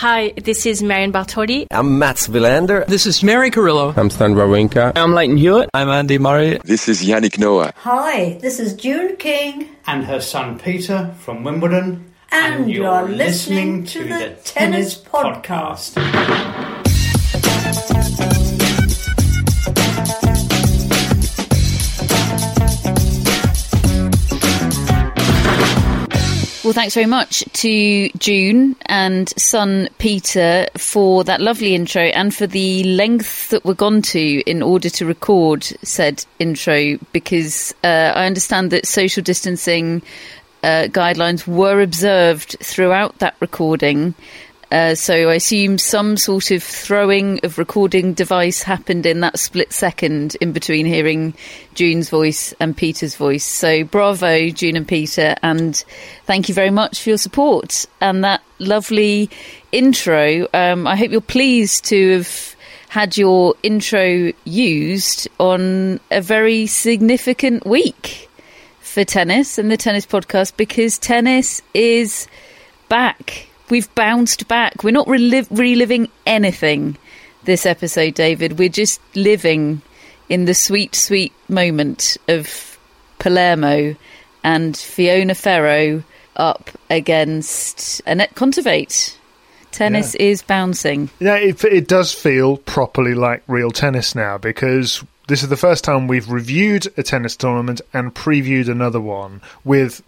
Hi, this is Marion Bartoli. I'm Mats Wilander. This is Mary Carillo. I'm Stan Wawrinka. I'm Lleyton Hewitt. I'm Andy Murray. This is Yannick Noah. Hi, this is June King. And her son Peter from Wimbledon. And, and you're, you're listening, listening, to, the, the Tennis, Tennis Podcast. Well, thanks very much to June and son Peter for that lovely intro and for the length that we're gone to in order to record said intro because uh, I understand that social distancing uh, guidelines were observed throughout that recording. Uh, so I assume some sort of throwing of recording device happened in that split second in between hearing June's voice and Peter's voice. So bravo, June and Peter, and thank you very much for your support and that lovely intro. Um, I hope you're pleased to have had your intro used on a very significant week for tennis and the tennis podcast because tennis is back We've bounced back. We're not reliv- reliving anything this episode, David. We're just living in the sweet, sweet moment of Palermo and Fiona Ferro up against Anett Kontaveit. Tennis yeah. is bouncing. Yeah, it, it does feel properly like real tennis now because this is the first time we've reviewed a tennis tournament and previewed another one with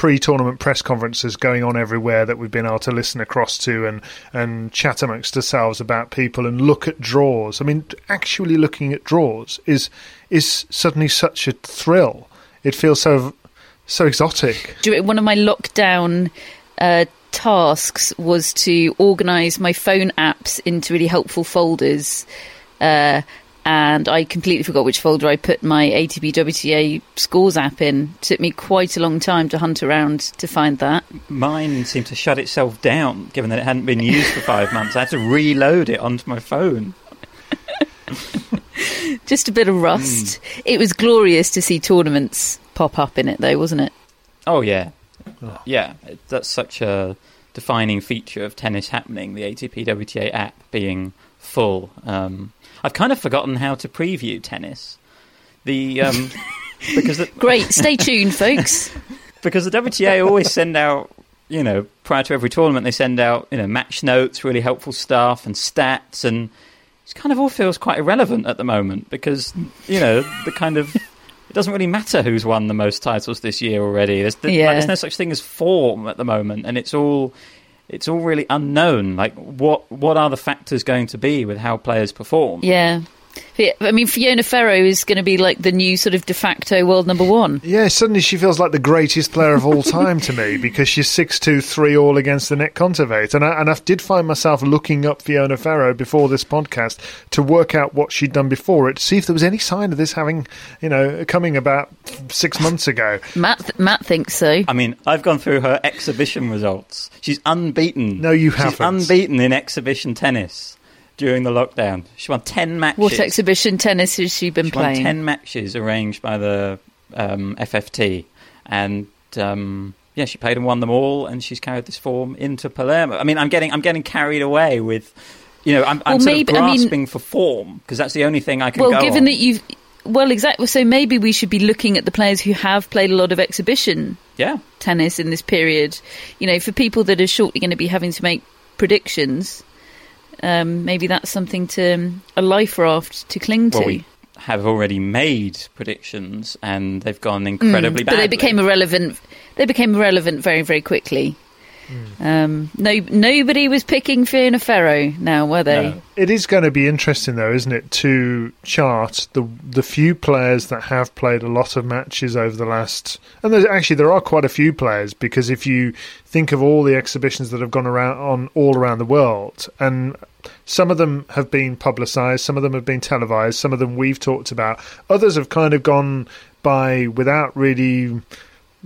pre-tournament press conferences going on everywhere that we've been able to listen across to and and chat amongst ourselves about people and look at draws. I mean, actually looking at draws is is suddenly such a thrill. It feels so so exotic. One of my lockdown uh, tasks was to organise my phone apps into really helpful folders. Uh, and I completely forgot which folder I put my ATP WTA scores app in. It took me quite a long time to hunt around to find that. Mine seemed to shut itself down, given that it hadn't been used for five months. I had to reload it onto my phone. Just a bit of rust. Mm. It was glorious to see tournaments pop up in it, though, wasn't it? Oh yeah, yeah. That's such a defining feature of tennis happening. The ATP WTA app being full. Um, I've kind of forgotten how to preview tennis. The um, because the, great, stay tuned, folks. because the WTA always send out, you know, prior to every tournament, they send out, you know, match notes, really helpful stuff, and stats, and it kind of all feels quite irrelevant at the moment because you know the kind of it doesn't really matter who's won the most titles this year already. There's, yeah. like, there's no such thing as form at the moment, and it's all it's all really unknown. Like, what what are the factors going to be with how players perform? Yeah. I mean, Fiona Ferro is going to be like the new sort of de facto world number one. Yeah, suddenly she feels like the greatest player of all time to me because she's six two three all against Anett Kontaveit, and I, and I did find myself looking up Fiona Ferro before this podcast to work out what she'd done before it, to see if there was any sign of this having, you know, coming about six months ago. Matt Matt thinks so. I mean, I've gone through her exhibition results. She's unbeaten. No, you haven't. She's unbeaten in exhibition tennis during the lockdown. She won 10 matches. What exhibition tennis has she been she playing? Won 10 matches arranged by the um, FFT. And um, yeah, she played and won them all, and she's carried this form into Palermo. I mean, I'm getting, I'm getting carried away with. You know, I'm, I'm well, maybe, grasping I mean, for form because that's the only thing I can. Well, given on. that you've well, exactly. So maybe we should be looking at the players who have played a lot of exhibition Yeah. tennis in this period. You know, for people that are shortly going to be having to make predictions, um, maybe that's something to um, a life raft to cling to. Well, we have already made predictions, and they've gone incredibly Mm, but badly. they became irrelevant. They became irrelevant very, very quickly. Um, no, nobody was picking Fiona Ferro now, were they? No. It is going to be interesting, though, isn't it, to chart the the few players that have played a lot of matches over the last. And there's, actually, there are quite a few players because if you think of all the exhibitions that have gone around on all around the world, and some of them have been publicised, some of them have been televised, some of them we've talked about, others have kind of gone by without really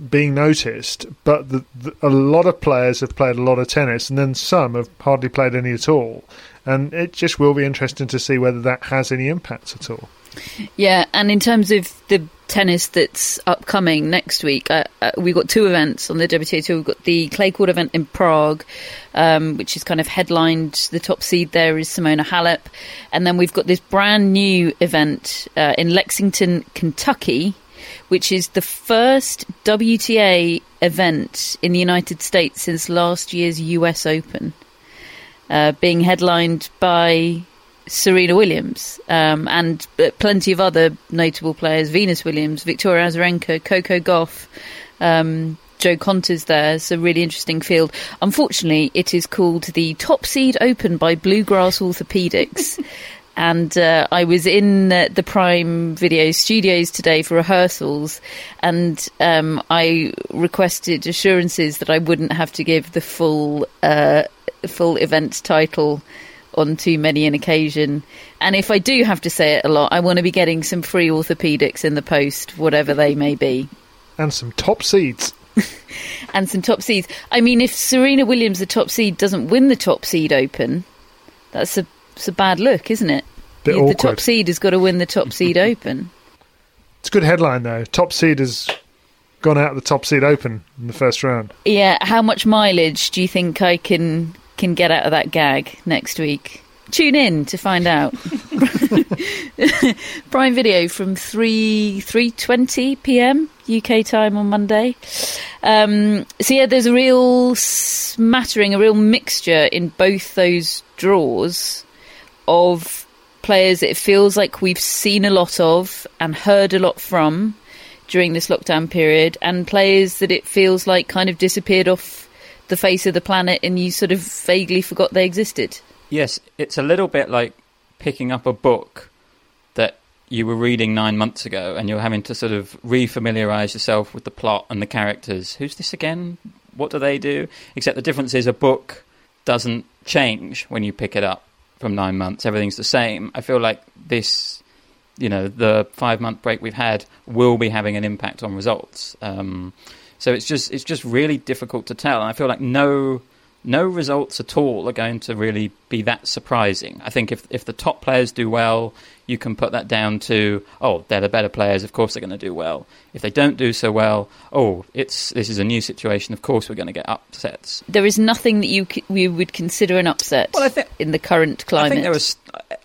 being noticed, but the, the, a lot of players have played a lot of tennis, and then some have hardly played any at all. And it just will be interesting to see whether that has any impact at all. Yeah, and in terms of the tennis that's upcoming next week, uh, uh, we've got two events on the WTA Tour. We've got the clay court event in Prague, um, which is kind of headlined. The top seed there is Simona Halep, and then we've got this brand new event uh, in Lexington, Kentucky, which is the first WTA event in the United States since last year's US Open, uh, being headlined by Serena Williams um, and uh, plenty of other notable players: Venus Williams, Victoria Azarenka, Coco Gauff. Um, Jo Konta's there. It's a really interesting field. Unfortunately, it is called the Top Seed Open by Bluegrass Orthopedics. and uh, I was in uh, the Prime Video studios today for rehearsals, and um, I requested assurances that I wouldn't have to give the full uh, full event title on too many an occasion. And if I do have to say it a lot, I want to be getting some free orthopedics in the post, whatever they may be. And some top seeds. And some top seeds. I mean, if Serena Williams, the top seed, doesn't win the top seed open, that's a, it's a bad look, isn't it? Bit the awkward. top seed has got to win the top seed open. It's a good headline, though. Top seed has gone out of the top seed open in the first round. Yeah, how much mileage do you think I can can get out of that gag next week? Tune in to find out. Prime Video from three three twenty p.m. UK time on Monday. Um, so yeah, there's a real smattering, a real mixture in both those draws of players it feels like we've seen a lot of and heard a lot from during this lockdown period, and players that it feels like kind of disappeared off the face of the planet and you sort of vaguely forgot they existed. Yes, it's a little bit like picking up a book that you were reading nine months ago and you're having to sort of refamiliarize yourself with the plot and the characters. Who's this again? What do they do? Except the difference is a book doesn't change when you pick it up from nine months. Everything's the same. I feel like this, you know, the five month break we've had will be having an impact on results. Um, so it's just it's just really difficult to tell. And I feel like no no results at all are going to really be that surprising. I think if if the top players do well, you can put that down to oh they're the better players, of course they're going to do well. If they don't do so well, oh it's this is a new situation, of course we're going to get upsets. There is nothing that you c- we would consider an upset Well, I think- in the current climate. I think there was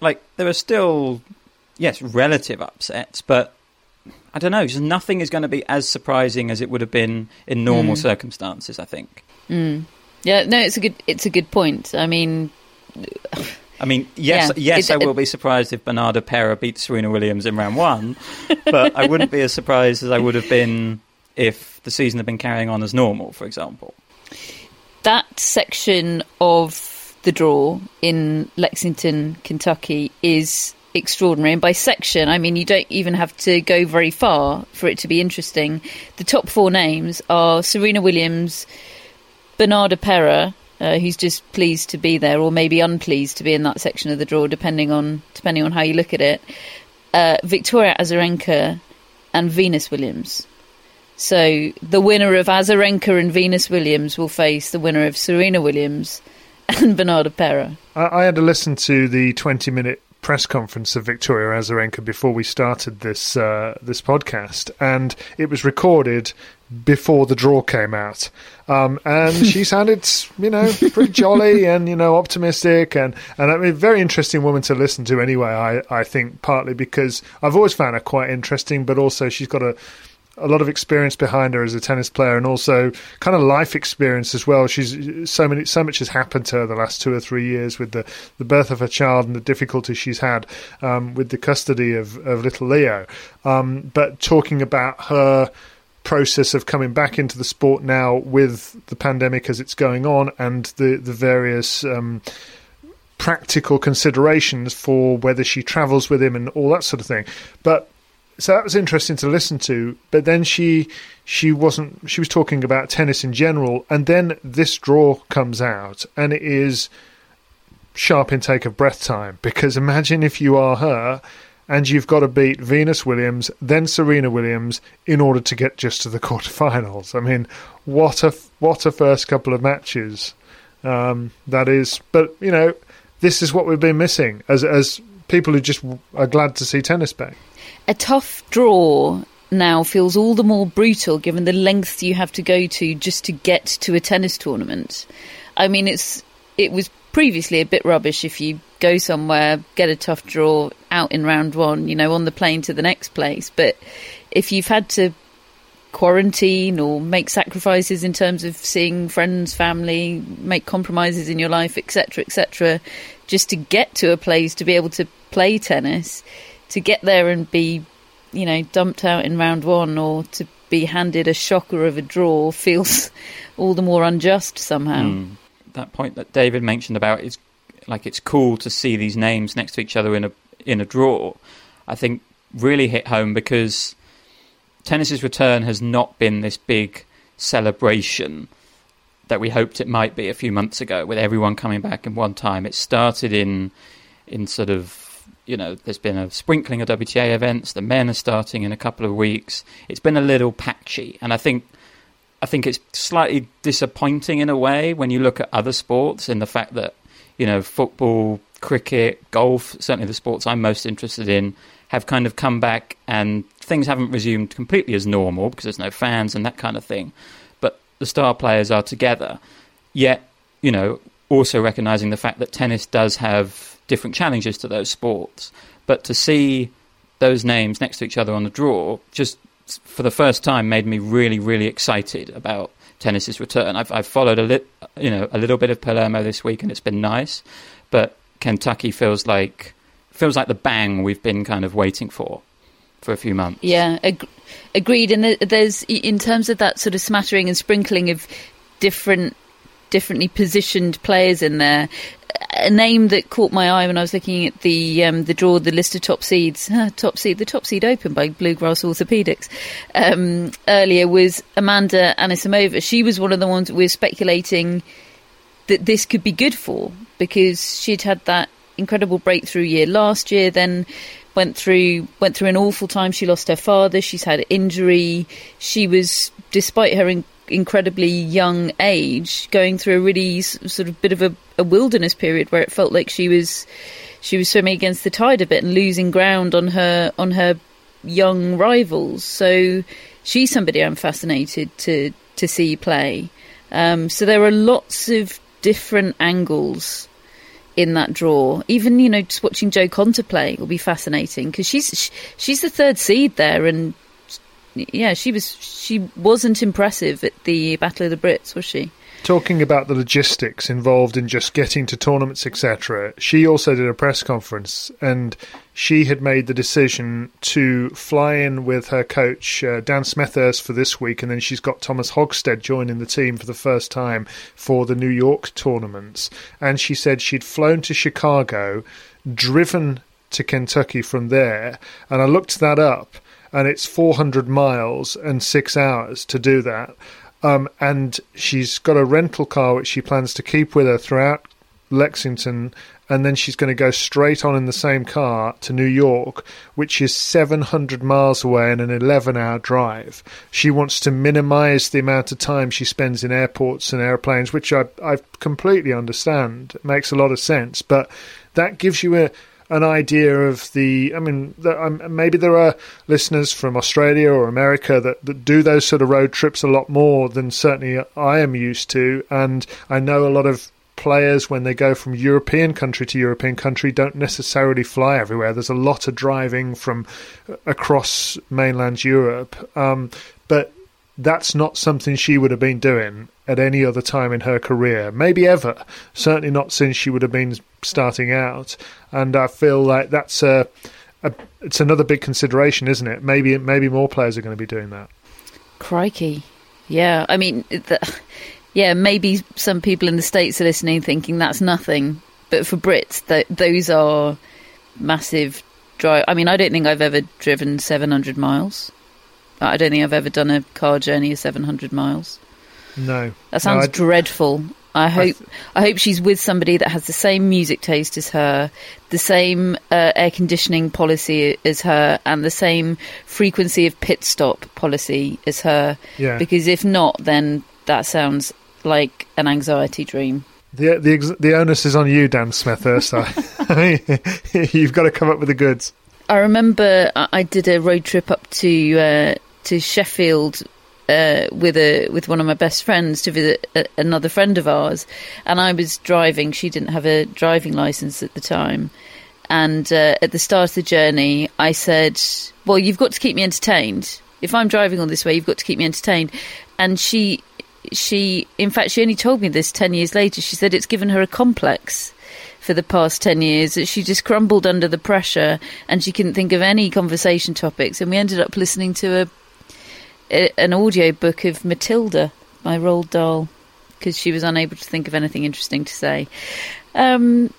like there are still yes relative upsets, but I don't know. Just nothing is going to be as surprising as it would have been in normal mm. circumstances. I think. Mm. yeah, no, it's a good it's a good point. I mean, I mean, yes, Yeah, yes, it- I will it- be surprised if Bernarda Pera beats Serena Williams in round one, but I wouldn't be as surprised as I would have been if the season had been carrying on as normal, for example. that section of the draw in Lexington, Kentucky is extraordinary. And by section, I mean you don't even have to go very far for it to be interesting. The top four names are Serena Williams, Bernarda Pera, uh, who's just pleased to be there, or maybe unpleased to be in that section of the draw, depending on depending on how you look at it. Uh, Victoria Azarenka and Venus Williams. So the winner of Azarenka and Venus Williams will face the winner of Serena Williams and Bernarda Pera. I, I had to listen to the 20 minute press conference of Victoria Azarenka before we started this uh, this podcast, and it was recorded before the draw came out. Um, and she sounded, you know, pretty jolly and you know optimistic, and and I mean, very interesting woman to listen to. Anyway, I I think partly because I've always found her quite interesting, but also she's got a a lot of experience behind her as a tennis player and also kind of life experience as well. She's so many so much has happened to her the last two or three years with the, the birth of her child and the difficulties she's had um, with the custody of, of little Leo. Um, but talking about her process of coming back into the sport now with the pandemic as it's going on and the the various um, practical considerations for whether she travels with him and all that sort of thing. But so that was interesting to listen to. But then she she wasn't she was talking about tennis in general, and then this draw comes out, and it is sharp intake of breath time because imagine if you are her and you've got to beat Venus Williams, then Serena Williams in order to get just to the quarterfinals. I mean, what a what a first couple of matches um, that is. But you know, this is what we've been missing as as people who just are glad to see tennis back a tough draw now feels all the more brutal given the length you have to go to just to get to a tennis tournament. I mean, it's it was previously a bit rubbish if you go somewhere, get a tough draw out in round one, you know, on the plane to the next place. But if you've had to quarantine or make sacrifices in terms of seeing friends, family, make compromises in your life, etc., etc., just to get to a place to be able to play tennis, to get there and be, you know, dumped out in round one or to be handed a shocker of a draw feels all the more unjust somehow. Mm. That point that David mentioned about is like it's cool to see these names next to each other in a in a draw. I think really hit home because tennis's return has not been this big celebration that we hoped it might be a few months ago with everyone coming back in one time. It started in in sort of you know, there's been a sprinkling of WTA events. The men are starting in a couple of weeks. It's been a little patchy, and I think I think it's slightly disappointing in a way when you look at other sports in the fact that you know football, cricket, golf, certainly the sports I'm most interested in, have kind of come back and things haven't resumed completely as normal because there's no fans and that kind of thing. But the star players are together. Yet, you know, also recognizing the fact that tennis does have different challenges to those sports. But to see those names next to each other on the draw just for the first time made me really, really excited about tennis's return. I've, I've followed a lit, you know, a little bit of Palermo this week, and it's been nice. But Kentucky feels like feels like the bang we've been kind of waiting for for a few months. Yeah, ag- agreed. And there's in terms of that sort of smattering and sprinkling of different differently positioned players in there a name that caught my eye when I was looking at the um, the draw, the list of top seeds, uh, top seed, the top seed open by Bluegrass Orthopedics um, earlier was Amanda Anisimova. She was one of the ones we were speculating that this could be good for because she'd had that incredible breakthrough year last year, then went through went through an awful time. She lost her father. She's had injury. She was, despite her in, incredibly young age, going through a really sort of bit of a, a, wilderness period where it felt like she was she was swimming against the tide a bit and losing ground on her on her young rivals. So she's somebody I'm fascinated to to see play. Um, so there are lots of different angles in that draw. Even you know, just watching Jo Konta play will be fascinating because she's she's the third seed there, and yeah, she was she wasn't impressive at the Battle of the Brits, was she? Talking about the logistics involved in just getting to tournaments, etc., she also did a press conference and she had made the decision to fly in with her coach, uh, Dan Smethurst, for this week, and then she's got Thomas Högstedt joining the team for the first time for the New York tournaments. And she said she'd flown to Chicago, driven to Kentucky from there, and I looked that up and it's 400 miles and six hours to do that. Um, and she's got a rental car which she plans to keep with her throughout Lexington, and then she's going to go straight on in the same car to New York, which is 700 miles away and an 11 hour drive. She wants to minimize the amount of time she spends in airports and airplanes, which I, I completely understand. It makes a lot of sense, but that gives you a, an idea of the. I mean, um, maybe there are listeners from Australia or America that, that do those sort of road trips a lot more than certainly I am used to, and I know a lot of players when they go from European country to European country don't necessarily fly everywhere. There's a lot of driving from across mainland Europe, um, but that's not something she would have been doing at any other time in her career, maybe ever. Certainly not since she would have been starting out. And I feel like that's a, a it's another big consideration, isn't it? Maybe maybe more players are going to be doing that. Crikey, yeah. I mean, the, yeah. Maybe some people in the states are listening, thinking that's nothing, but for Brits, th- those are massive drive. I mean, I don't think I've ever driven 700 miles. I don't think I've ever done a car journey of 700 miles. No, that sounds no, dreadful. I hope I, hope she's with somebody that has the same music taste as her, the same uh, air conditioning policy as her, and the same frequency of pit stop policy as her. Yeah. Because if not, then that sounds like an anxiety dream. The the the onus is on you, Dan Smethurst. You've got to come up with the goods. I remember I did a road trip up to uh, to Sheffield uh, with a with one of my best friends to visit a, another friend of ours, and I was driving. She didn't have a driving license at the time, and uh, at the start of the journey, I said, "Well, you've got to keep me entertained. If I'm driving all this way, you've got to keep me entertained." And she she in fact she only told me this 10 years later she said it's given her a complex for the past 10 years that she just crumbled under the pressure and she couldn't think of any conversation topics and we ended up listening to a an audio book of Matilda by Roald Dahl because she was unable to think of anything interesting to say. Um,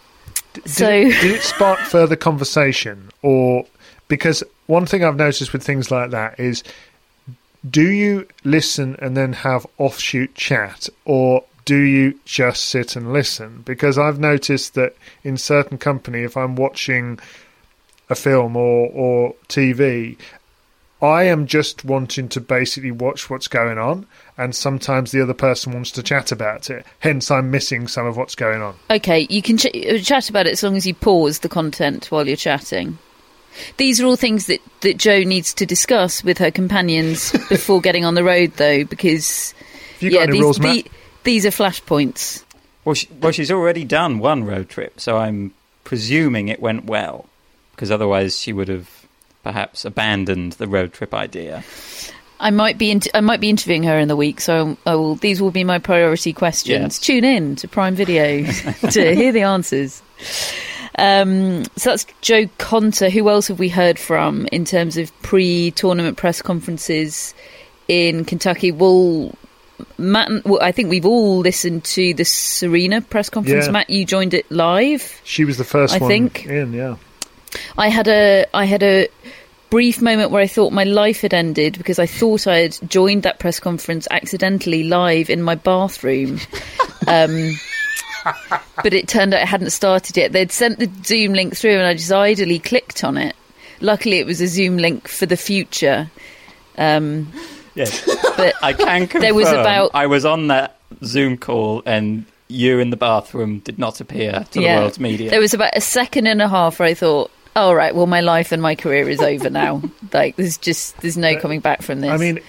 did, so did it spark further conversation or because one thing I've noticed with things like that is do you listen and then have offshoot chat or do you just sit and listen? Because i've noticed that in certain company if i'm watching a film or or tv i am just wanting to basically watch what's going on and sometimes the other person wants to chat about it. Hence i'm missing some of what's going on. Okay you can ch- uh, chat about it as long as you pause the content while you're chatting. These are all things that, that Jo needs to discuss with her companions before getting on the road, though, because yeah, these, rules, the, these are flashpoints. Well, she, well, she's already done one road trip, so I'm presuming it went well, because otherwise she would have perhaps abandoned the road trip idea. I might be I might be interviewing her in the week, so I will, these will be my priority questions. Yeah. Tune in to Prime Video to hear the answers. Um, so that's Jo Konta. Who else have we heard from in terms of pre-tournament press conferences in Kentucky? Well, Matt, well, I think we've all listened to the Serena press conference. Yeah. Matt, you joined it live. she was the first I one think. in yeah I had a I had a brief moment where I thought my life had ended because I thought I had joined that press conference accidentally live in my bathroom. Um, but it turned out it hadn't started yet. They'd sent the Zoom link through, and I just idly clicked on it. Luckily, it was a Zoom link for the future. Um, Yes, but I can confirm. There was about- I was on that Zoom call, and you in the bathroom did not appear to the world's media. There was about a second and a half where I thought, "All right, well, my life and my career is over now. like, there's just there's no coming back from this." I mean,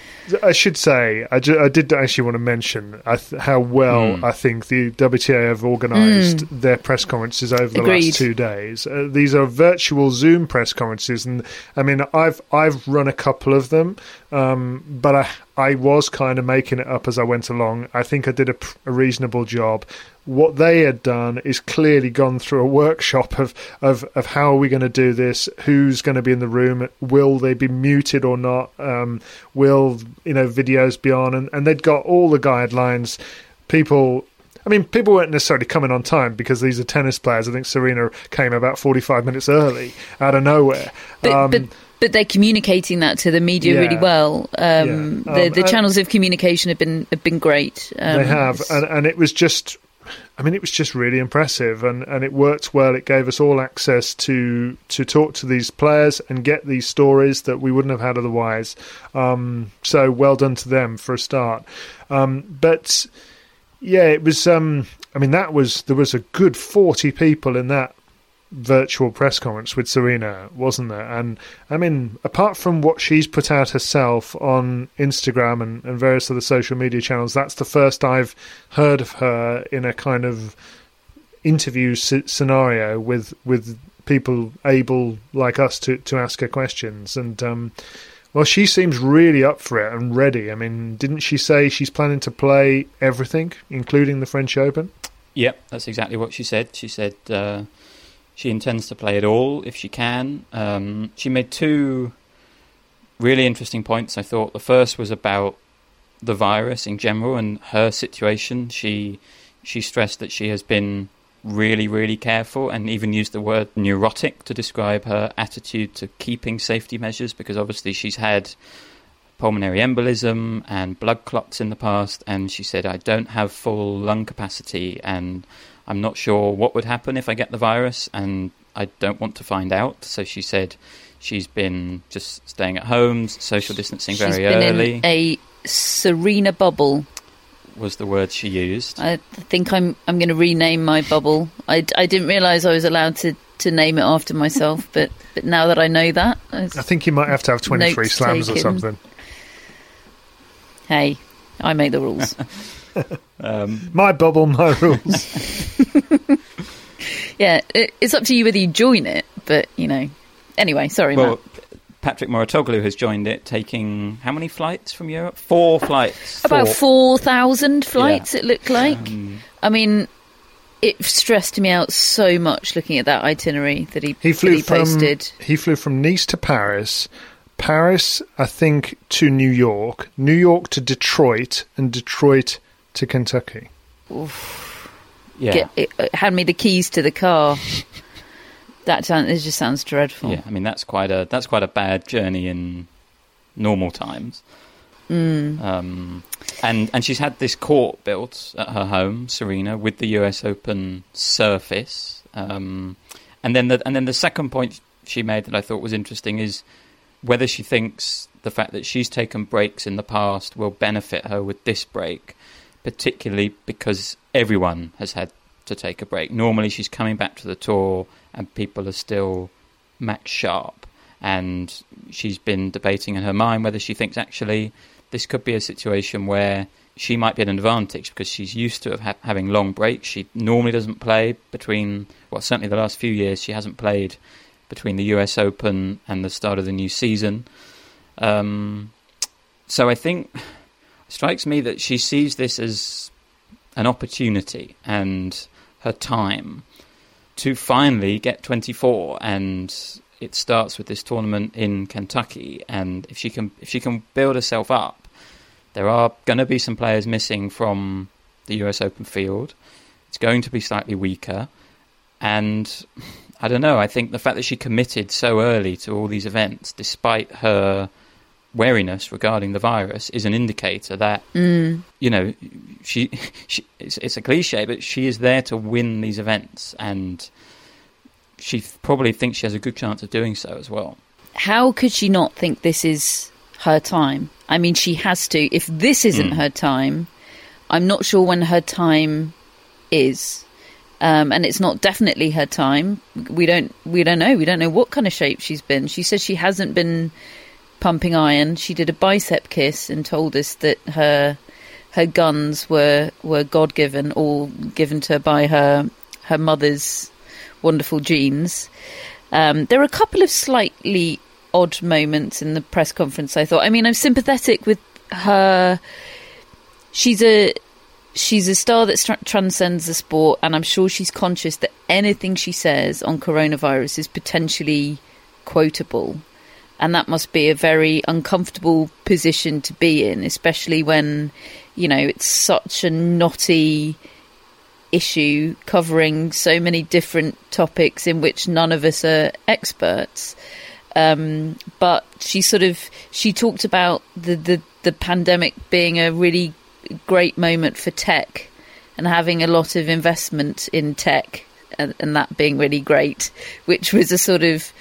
I should say, I, ju- I did actually want to mention I th- how well Hmm. I think the WTA have organised their press conferences over the Agreed. last two days. Uh, these are virtual Zoom press conferences, and I mean, I've I've run a couple of them, um, but I I was kind of making it up as I went along. I think I did a, pr- a reasonable job. What they had done is clearly gone through a workshop of of, of how are we going to do this? Who's going to be in the room? Will they be muted or not? Um, will you know videos be on? And, and they'd got all the guidelines. People I mean, people weren't necessarily coming on time because these are tennis players. I think Serena came about 45 minutes early out of nowhere. but, Um, but but they're communicating that to the media Yeah. really well. Um, Yeah. The Um, the and- channels of communication have been have been great. Um, they have, and, and it was just, I mean, it was just really impressive, and, and it worked well. It gave us all access to to talk to these players and get these stories that we wouldn't have had otherwise. Um, so well done to them for a start. Um, but yeah, it was. Um, I mean, that was there was a good forty people in that virtual press conference with Serena, wasn't there? And I mean, apart from what she's put out herself on Instagram and, and various other social media channels, that's the first I've heard of her in a kind of interview c- scenario with with people able like us to to ask her questions and. Um, well, she seems really up for it and ready. I mean, didn't she say she's planning to play everything, including the French Open? Yep, that's exactly what she said. She said uh, she intends to play it all if she can. Um, she made two really interesting points. I thought the first was about the virus in general and her situation. She she stressed that she has been really, really careful and even used the word neurotic to describe her attitude to keeping safety measures because obviously she's had pulmonary embolism and blood clots in the past. And she said, I don't have full lung capacity and I'm not sure what would happen if I get the virus and I don't want to find out. So she said she's been just staying at home, social distancing very She's been early. in a Serena bubble. was the word she used. I think I'm I'm going to rename my bubble. I, I didn't realise I was allowed to, to name it after myself, but but now that I know that, I think you might have to have 23 Notes slams or something. hey, I make the rules. Um, My bubble, my rules. Yeah, it, it's up to you whether you join it, but you know. Anyway, sorry, well, Matt. Patrick Mouratoglou has joined it, taking how many flights from Europe? Four flights. About Four. four thousand flights. It looked like. Um, I mean, it stressed me out so much looking at that itinerary that he He flew that he from posted. he flew from Nice to Paris, Paris, I think, to New York, New York to Detroit, and Detroit to Kentucky. Yeah. Get, it, uh, hand me the keys to the car. that sound, it just sounds dreadful. Yeah, I mean that's quite a that's quite a bad journey in normal times. Mm. Um, and and she's had this court built at her home, Serena, with the U.S. Open surface. Um, and then the and then the second point she made that I thought was interesting is whether she thinks the fact that she's taken breaks in the past will benefit her with this break, particularly because everyone has had to take a break. Normally, she's coming back to the tour and people are still max sharp. And she's been debating in her mind whether she thinks actually this could be a situation where she might be at an advantage because she's used to ha- having long breaks. She normally doesn't play between, well, certainly the last few years, she hasn't played between the US Open and the start of the new season. Um, so I think strikes me that she sees this as an opportunity and her time to finally get 24 and it starts with this tournament in Kentucky. And if she can if she can build herself up there are going to be some players missing from the US Open field. It's going to be slightly weaker. And I don't know I think the fact that she committed so early to all these events despite her wariness regarding the virus is an indicator that Mm. you know she, she it's, it's a cliche but she is there to win these events and she probably thinks she has a good chance of doing so as well How could she not think this is her time? I mean, she has to. If this isn't Mm. her time, I'm not sure when her time is. Um, and it's not definitely her time. We don't we don't know. We don't know what kind of shape she's been. She says she hasn't been pumping iron. She did a bicep kiss and told us that her her guns were were God given, all given to her by her her mother's wonderful genes. Um, there are a couple of slightly odd moments in the press conference. I thought. I mean, I'm sympathetic with her. She's a she's a star that str- transcends the sport, and I'm sure she's conscious that anything she says on coronavirus is potentially quotable. And that must be a very uncomfortable position to be in, especially when, you know, it's such a knotty issue covering so many different topics in which none of us are experts. Um, but she sort of she talked about the, the the pandemic being a really great moment for tech and having a lot of investment in tech and, and that being really great, which was a sort of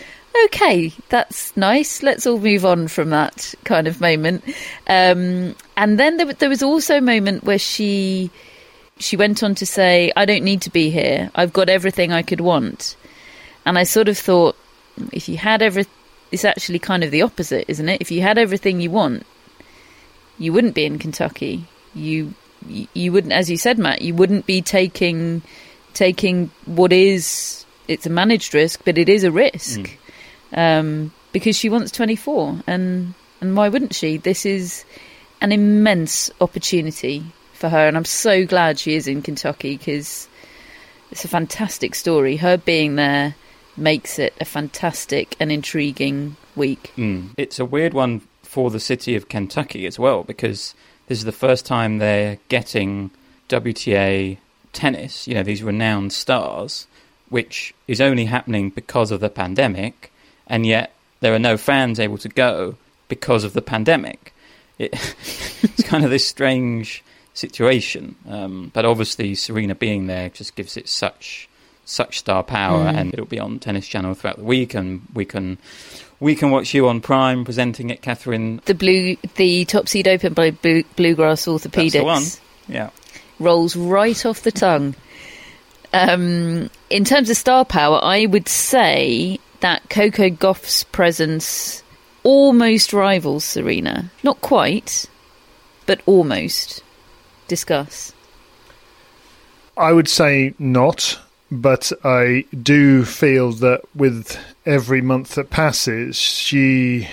okay, that's nice. Let's all move on from that kind of moment. Um, and then there, there was also a moment where she she went on to say, "I don't need to be here. I've got everything I could want." And I sort of thought, if you had every, it's actually kind of the opposite, isn't it? If you had everything you want, you wouldn't be in Kentucky. You you wouldn't, as you said, Matt, you wouldn't be taking taking what is it's a managed risk, but it is a risk mm. Um, because she wants twenty four, and and why wouldn't she? This is an immense opportunity for her, and I'm so glad she is in Kentucky because it's a fantastic story. Her being there makes it a fantastic and intriguing week. Mm. It's a weird one for the city of Kentucky as well because this is the first time they're getting WTA tennis, you know, these renowned stars, which is only happening because of the pandemic, and yet there are no fans able to go because of the pandemic. It, it's kind of this strange situation, um, but obviously Serena being there just gives it such such star power, mm. and it'll be on Tennis Channel throughout the week, and we can we can watch you on Prime presenting it, Catherine. The blue, the top seed open by blue, Bluegrass Orthopedics. That's the one. Yeah, rolls right off the tongue. Um, in terms of star power, I would say that Coco Gauff's presence almost rivals Serena. Not quite, but almost. Discuss. I would say not but I do feel that with every month that passes, she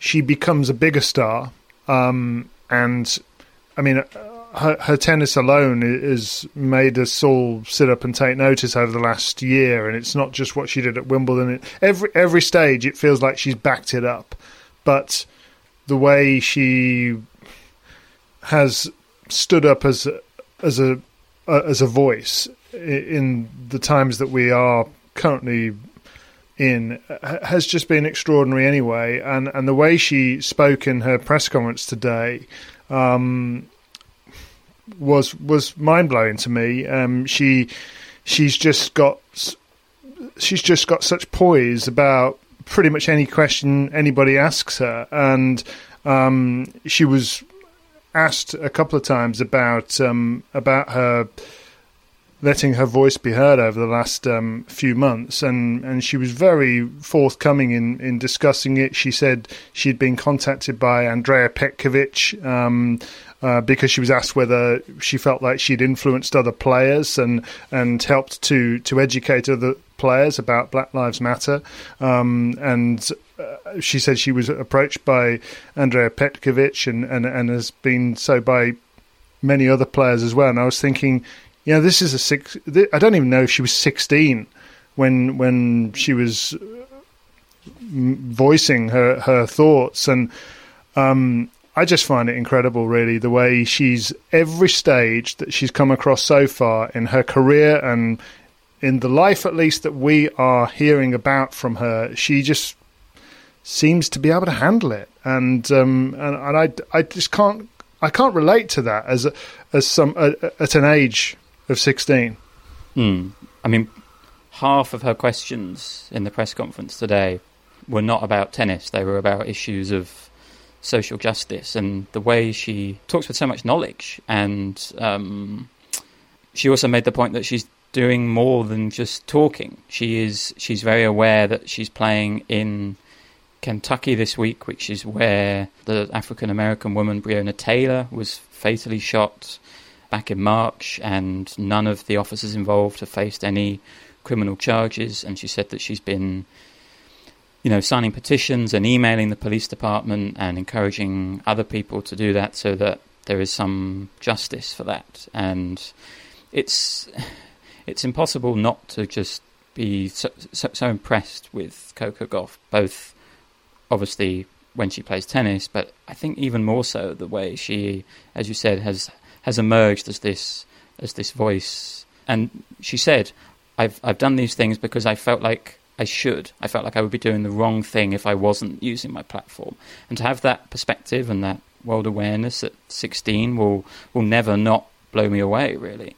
she becomes a bigger star. Um, and I mean, her, her, tennis alone has made us all sit up and take notice over the last year. And it's not just what she did at Wimbledon. every every stage, it feels like she's backed it up. But the way she has stood up as as a as a voice in the times that we are currently in has just been extraordinary anyway. And, and the way she spoke in her press conference today um, was was mind blowing to me. Um, she she's just got she's just got such poise about pretty much any question anybody asks her, and um, she was asked a couple of times about um, about her letting her voice be heard over the last um, few months, and, and she was very forthcoming in, in discussing it. She said she'd been contacted by Andrea Petkovic um, uh, because she was asked whether she felt like she'd influenced other players and and helped to to educate other players about Black Lives Matter, um, and. Uh, she said she was approached by Andrea Petkovic and, and, and has been so by many other players as well. And I was thinking, you know, this is a six. I don't even know if she was sixteen when when she was voicing her her thoughts, and um, I just find it incredible, really, the way she's every stage that she's come across so far in her career and in the life, at least that we are hearing about from her. She just seems to be able to handle it, and um, and, and I I just can't I can't relate to that as a, as some at an age of 16. Hmm. I mean, half of her questions in the press conference today were not about tennis, they were about issues of social justice and the way she talks with so much knowledge. And um, she also made the point that she's doing more than just talking. She is she's very aware that she's playing in Kentucky this week, which is where the African American woman Breonna Taylor was fatally shot back in March, and none of the officers involved have faced any criminal charges. And she said that she's been, you know, signing petitions and emailing the police department and encouraging other people to do that so that there is some justice for that. And it's it's impossible not to just be so, so, so impressed with Coco Gauff, both obviously when she plays tennis, but I think even more so the way she, as you said, has has emerged as this as this voice. And she said, "I've I've done these things because I felt like I should. I felt like I would be doing the wrong thing if I wasn't using my platform. And to have that perspective and that world awareness at 16 will will never not blow me away. Really."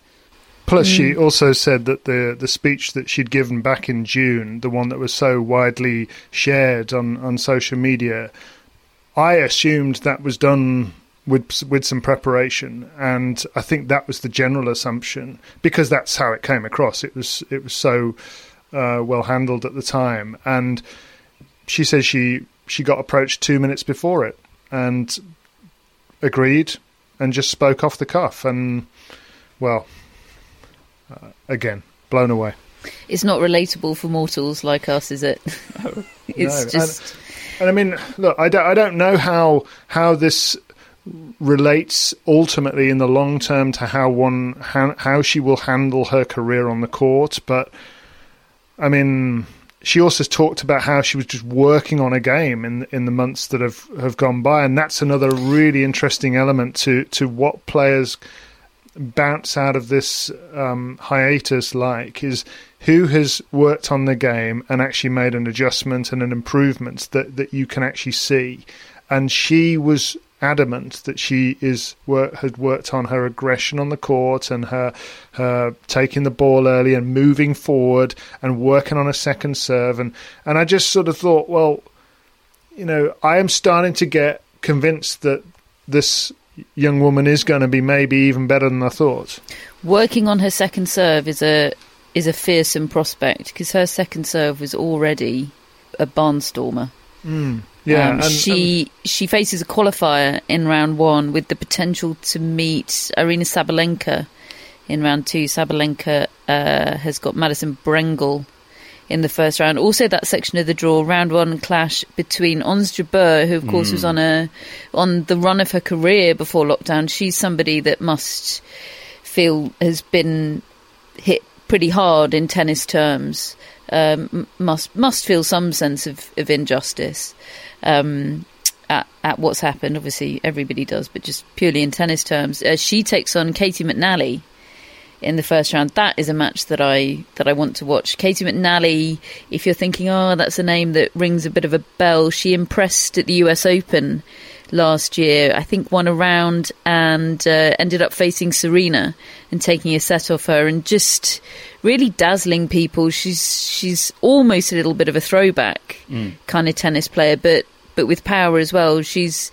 Plus, mm. she also said that the the speech that she'd given back in June, the one that was so widely shared on, on social media, I assumed that was done with with some preparation, and I think that was the general assumption because that's how it came across. It was it was so uh, well handled at the time, and she says she she got approached two minutes before it and agreed and just spoke off the cuff. And well uh, again blown away. It's not relatable for mortals like us is it? It's No, just and i mean look I don't, I don't know how how this relates ultimately in the long term to how one how, how she will handle her career on the court but i mean she also talked about how she was just working on a game in in the months that have, have gone by, and that's another really interesting element to to what players bounce out of this um, hiatus like is who has worked on the game and actually made an adjustment and an improvement that that you can actually see, and she was adamant that she is work, had worked on her aggression on the court and her her taking the ball early and moving forward and working on a second serve. And and I just sort of thought well you know I am starting to get convinced that this young woman is going to be maybe even better than I thought. Working on her second serve is a is a fearsome prospect because her second serve was already a barnstormer. Mm. Yeah, um, and, she and she faces a qualifier in round one with the potential to meet Aryna Sabalenka in round two. Sabalenka uh, has got Madison Brengle in the first round. Also, that section of the draw, round one clash between Ons Jabeur, who of course mm. was on a on the run of her career before lockdown. She's somebody that must feel has been hit pretty hard in tennis terms. Um, must must feel some sense of, of injustice um, at, at, what's happened. Obviously, everybody does, but just purely in tennis terms, uh, she takes on Caty McNally in the first round. That is a match that I that I want to watch. Caty McNally, if you're thinking, oh, that's a name that rings a bit of a bell, she impressed at the U.S. Open last year. I think won a round and uh, ended up facing Serena and taking a set off her and just really dazzling people. She's she's almost a little bit of a throwback mm. kind of tennis player, but but with power as well. She's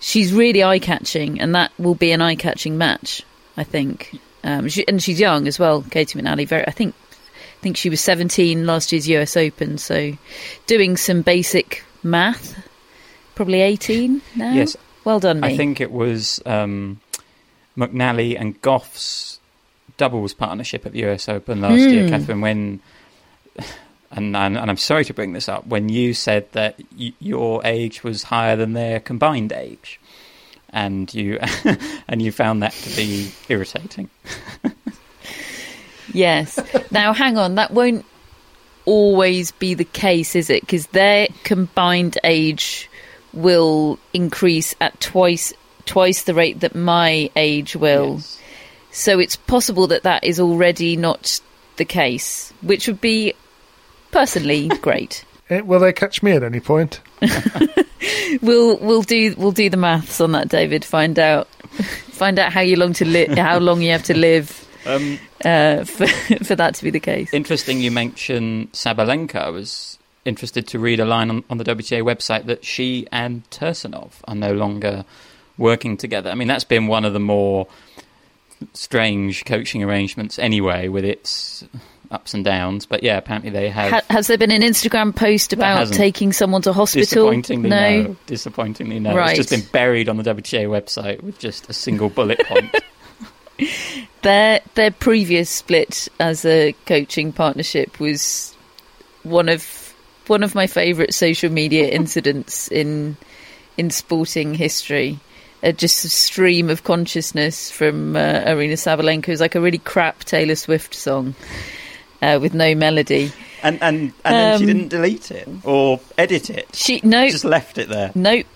she's really eye catching, and that will be an eye catching match. I think, um, she, and she's young as well. Caty McNally, very. I think I think she was 17 last year's US Open. So, doing some basic math, probably 18 now. Yes, well done. Me. I think it was um, McNally and Gauff's doubles partnership at the US Open last mm. year, Catherine. When and, and, and I'm sorry to bring this up, when you said that y- your age was higher than their combined age, and you and you found that to be irritating. yes. Now, hang on, that won't always be the case, is it? Because their combined age will increase at twice twice the rate that my age will. Yes. So it's possible that that is already not the case, which would be personally great. Eh, will they catch me at any point? we'll we'll do we'll do the maths on that, David. Find out find out how you long to live, how long you have to live um, uh, for for that to be the case. Interesting, you mentioned Sabalenka. I was interested to read a line on, on the WTA website that she and Tursunov are no longer working together. I mean, that's been one of the more strange coaching arrangements anyway, with its ups and downs. But yeah, apparently they have. Ha- has there been an Instagram post about taking someone to hospital? Disappointingly, no. no. Disappointingly, no. Right. It's just been buried on the WTA website with just a single bullet point. their their previous split as a coaching partnership was one of one of my favourite social media incidents in in sporting history. Uh, just a stream of consciousness from uh, Aryna Sabalenka. Was like a really crap Taylor Swift song uh, with no melody. And and and then she um, didn't delete it or edit it. She no, just left it there. Nope.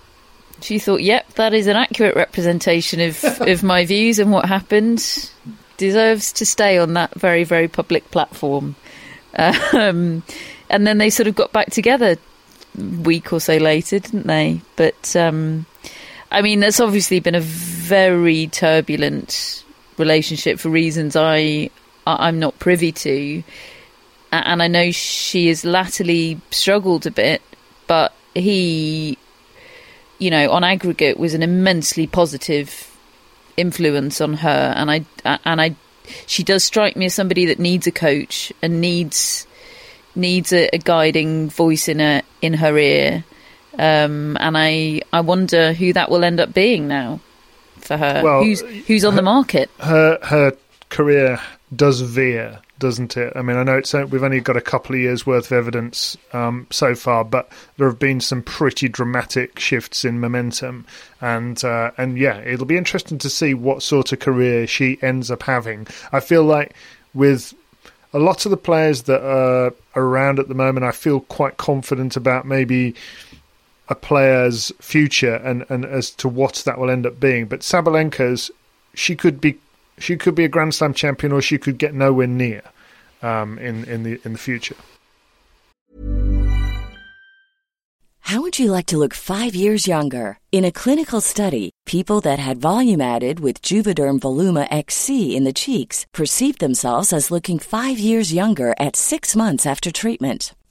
She thought, "Yep, that is an accurate representation of of my views and what happened. Deserves to stay on that very very public platform." Um, and then they sort of got back together a week or so later, didn't they? But um, I mean, there's obviously been a very turbulent relationship for reasons I I'm not privy to. And I know she has latterly struggled a bit, but he, you know, on aggregate was an immensely positive influence on her. And I, and I, she does strike me as somebody that needs a coach and needs, needs a, a guiding voice in her in her ear, um, and I I wonder who that will end up being now for her. Well, who's who's on her- the market? Her her career does veer, doesn't it? I mean, I know it's we've only got a couple of years worth of evidence um, so far, but there have been some pretty dramatic shifts in momentum, and uh, and yeah, it'll be interesting to see what sort of career she ends up having. I feel like with a lot of the players that are around at the moment, I feel quite confident about maybe a player's future and, and as to what that will end up being. But Sabalenka's, she could be she could be a Grand Slam champion, or she could get nowhere near um, in in the in the future. How would you like to look five years younger? In a clinical study, people that had volume added with Juvederm Voluma XC in the cheeks perceived themselves as looking five years younger at six months after treatment.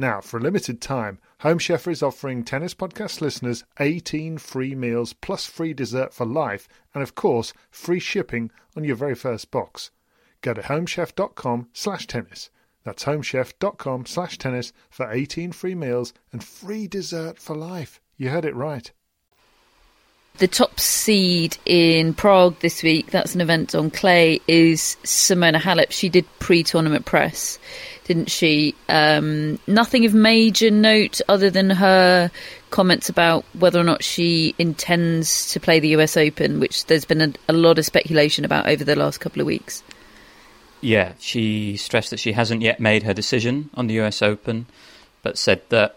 Now, for a limited time, Home Chef is offering Tennis Podcast listeners 18 free meals plus free dessert for life, and of course, free shipping on your very first box. Go to homechef.com slash tennis. That's homechef.com slash tennis for 18 free meals and free dessert for life. You heard it right. The top seed in Prague this week, that's an event on clay, is Simona Halep. She did pre tournament press, didn't she? Um, nothing of major note other than her comments about whether or not she intends to play the US Open, which there's been a, a lot of speculation about over the last couple of weeks. Yeah, she stressed that she hasn't yet made her decision on the US Open, but said that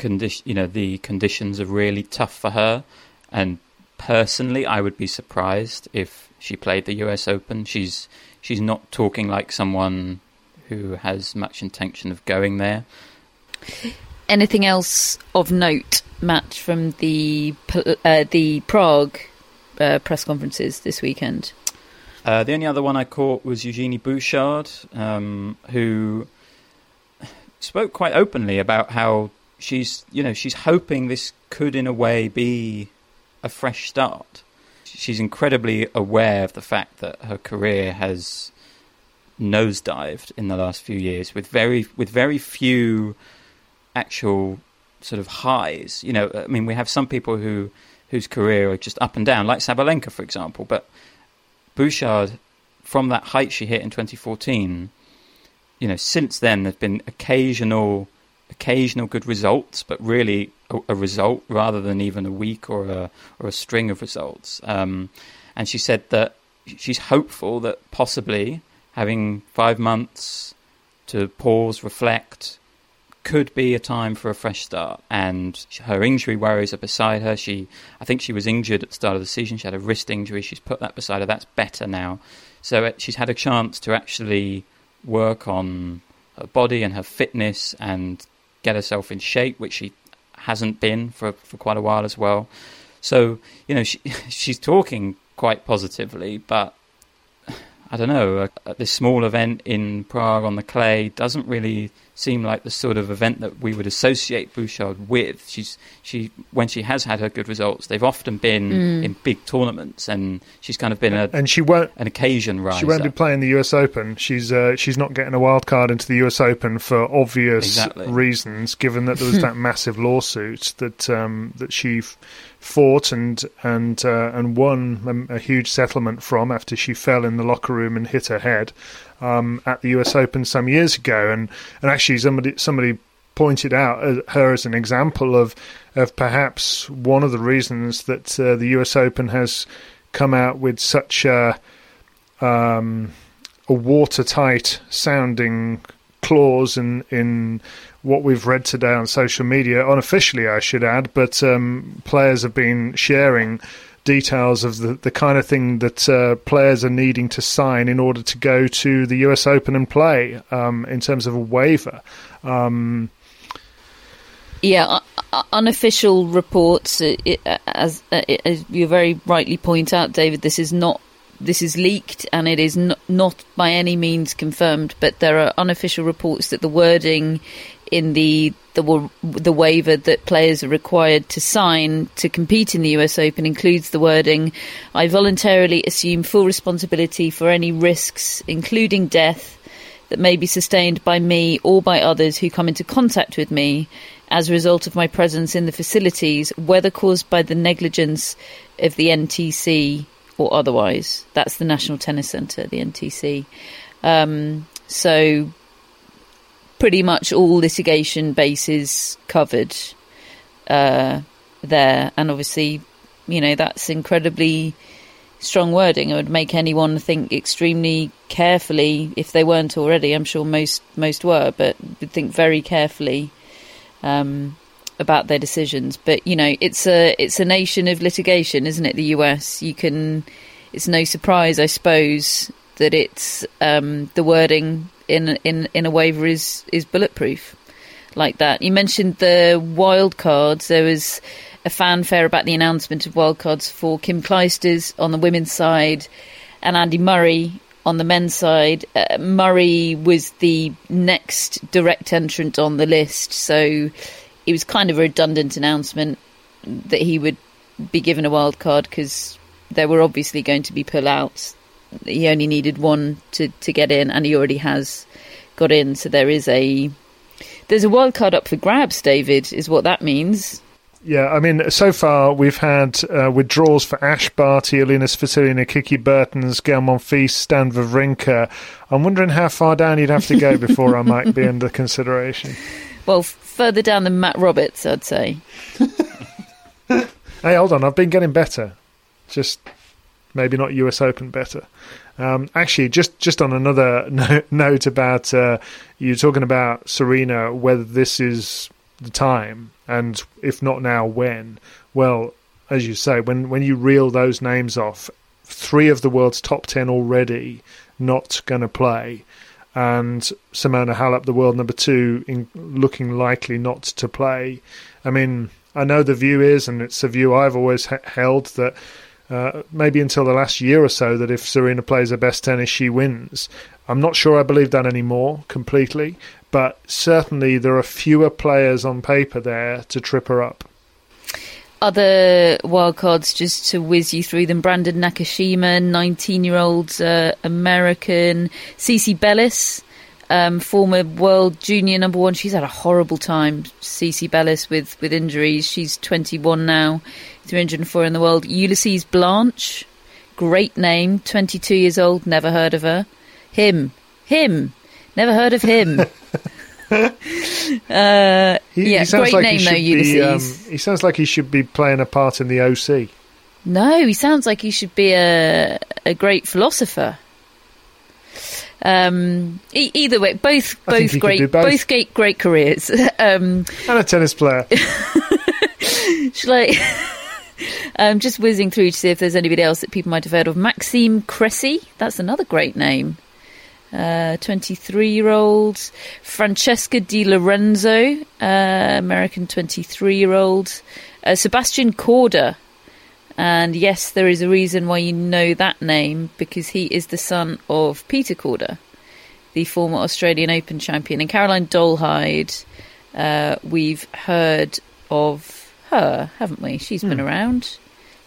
you know the conditions are really tough for her. And personally, I would be surprised if she played the US Open. She's she's not talking like someone who has much intention of going there. Anything else of note, Matt, from the uh, the Prague uh, press conferences this weekend? Uh, the only other one I caught was Eugenie Bouchard, um, who spoke quite openly about how she's, you know, she's hoping this could, in a way, be a fresh start. She's incredibly aware of the fact that her career has nosedived in the last few years, with very with very few actual sort of highs. You know, I mean, we have some people who whose career are just up and down, like Sabalenka, for example, but Bouchard, from that height she hit in 2014, you know, since then there's been occasional, occasional good results, but really a, a result rather than even a week or a or a string of results. Um, and she said that she's hopeful that possibly having five months to pause, reflect, could be a time for a fresh start. And her injury worries are beside her. She, I think she was injured at the start of the season. She had a wrist injury. She's put that beside her. That's better now. So it, she's had a chance to actually work on her body and her fitness and get herself in shape, which she hasn't been for for quite a while as well. So you know she, she's talking quite positively, but I don't know. Uh, this small event in Prague on the clay doesn't really seem like the sort of event that we would associate Bouchard with. She's she when she has had her good results, they've often been mm. in big tournaments, and she's kind of been a and she won't an occasion riser. She won't be playing the U.S. Open. She's uh, she's not getting a wild card into the U.S. Open for obvious exactly. reasons, given that there was that massive lawsuit that um, that she. F- fought and and uh, and won a, a, huge settlement from after she fell in the locker room and hit her head um, at the U.S. Open some years ago, and and actually somebody somebody pointed out uh, her as an example of of perhaps one of the reasons that uh, the U.S. Open has come out with such a um, a watertight sounding clause in in what we've read today on social media, unofficially, I should add, but um, players have been sharing details of the, the kind of thing that uh, players are needing to sign in order to go to the US Open and play um, in terms of a waiver. Um, yeah, unofficial reports, uh, uh, as, uh, as you very rightly point out, David, this is not this is leaked and it is not, not by any means confirmed, but there are unofficial reports that the wording in the the the waiver that players are required to sign to compete in the US Open includes the wording I voluntarily assume full responsibility for any risks including death that may be sustained by me or by others who come into contact with me as a result of my presence in the facilities whether caused by the negligence of the NTC or otherwise. That's the National Tennis Centre the NTC um, so pretty much all litigation bases covered uh, there, and obviously, you know that's incredibly strong wording. It would make anyone think extremely carefully if they weren't already. I'm sure most most were, but would think very carefully um, about their decisions. But you know, it's a it's a nation of litigation, isn't it? The US. You can. It's no surprise, I suppose, that it's um, the wording in in in a waiver is is bulletproof like that. You mentioned the wild cards. There was a fanfare about the announcement of wild cards for Kim Clijsters on the women's side and Andy Murray on the men's side. Uh, Murray was the next direct entrant on the list, so it was kind of a redundant announcement that he would be given a wild card because there were obviously going to be pullouts he only needed one to, to get in, and he already has got in. So there is a there's a wild card up for grabs. David is what that means. Yeah, I mean, so far we've had uh, withdrawals for Ash Barty, Alina Svitolina, Kiki Bertens, Gael Monfils, Stan Wawrinka. I'm wondering how far down you'd have to go before I might be under consideration. Well, further down than Matt Roberts, I'd say. hey, hold on, I've been getting better. Just maybe not US Open better. Um, actually, just just on another no- note about uh, you talking about Serena, whether this is the time, and if not now, when? Well, as you say, when when you reel those names off, three of the world's top ten already not going to play, and Simona Halep, the world number two, in looking likely not to play. I mean, I know the view is, and it's a view I've always ha- held that uh, maybe until the last year or so that if Serena plays her best tennis, she wins. I'm not sure I believe that anymore completely, but certainly there are fewer players on paper there to trip her up. Other wildcards, just to whiz you through them Brandon Nakashima, 19 year old uh, American, Cici Bellis, um, former world junior number one. She's had a horrible time, Cici Bellis, with, with injuries. She's 21 now, 304 in the world. Ulysses Blanche, great name, 22 years old, never heard of her. Him, him, never heard of him. uh, he, yeah, he great like name though. Be, um, he sounds like he should be playing a part in the OC. No, he sounds like he should be a a great philosopher. Um, e- either way, both both great do both. great great careers. um, And a tennis player. shall I? um, just whizzing through to see if there's anybody else that people might have heard of. Maxime Cressy, that's another great name. 23 year old. Francesca Di Lorenzo, uh, American 23 year old. Uh, Sebastian Korda. And yes, there is a reason why you know that name because he is the son of Petr Korda, the former Australian Open champion. And Caroline Dolehide, uh, we've heard of her, haven't we? She's been around.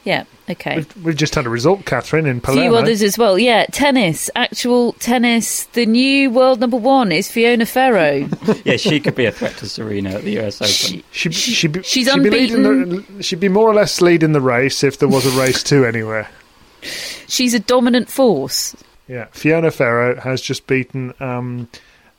Yeah, okay. We've, we've just had a result, Catherine, in A few others as well. Yeah, tennis, actual tennis. The new world number one is Fiona Ferro. yeah, she could be a threat to Serena at the US Open. She'd, she'd be, She's she'd be the, she'd be more or less leading the race if there was a race two anywhere. She's a dominant force. Yeah, Fiona Ferro has just beaten um,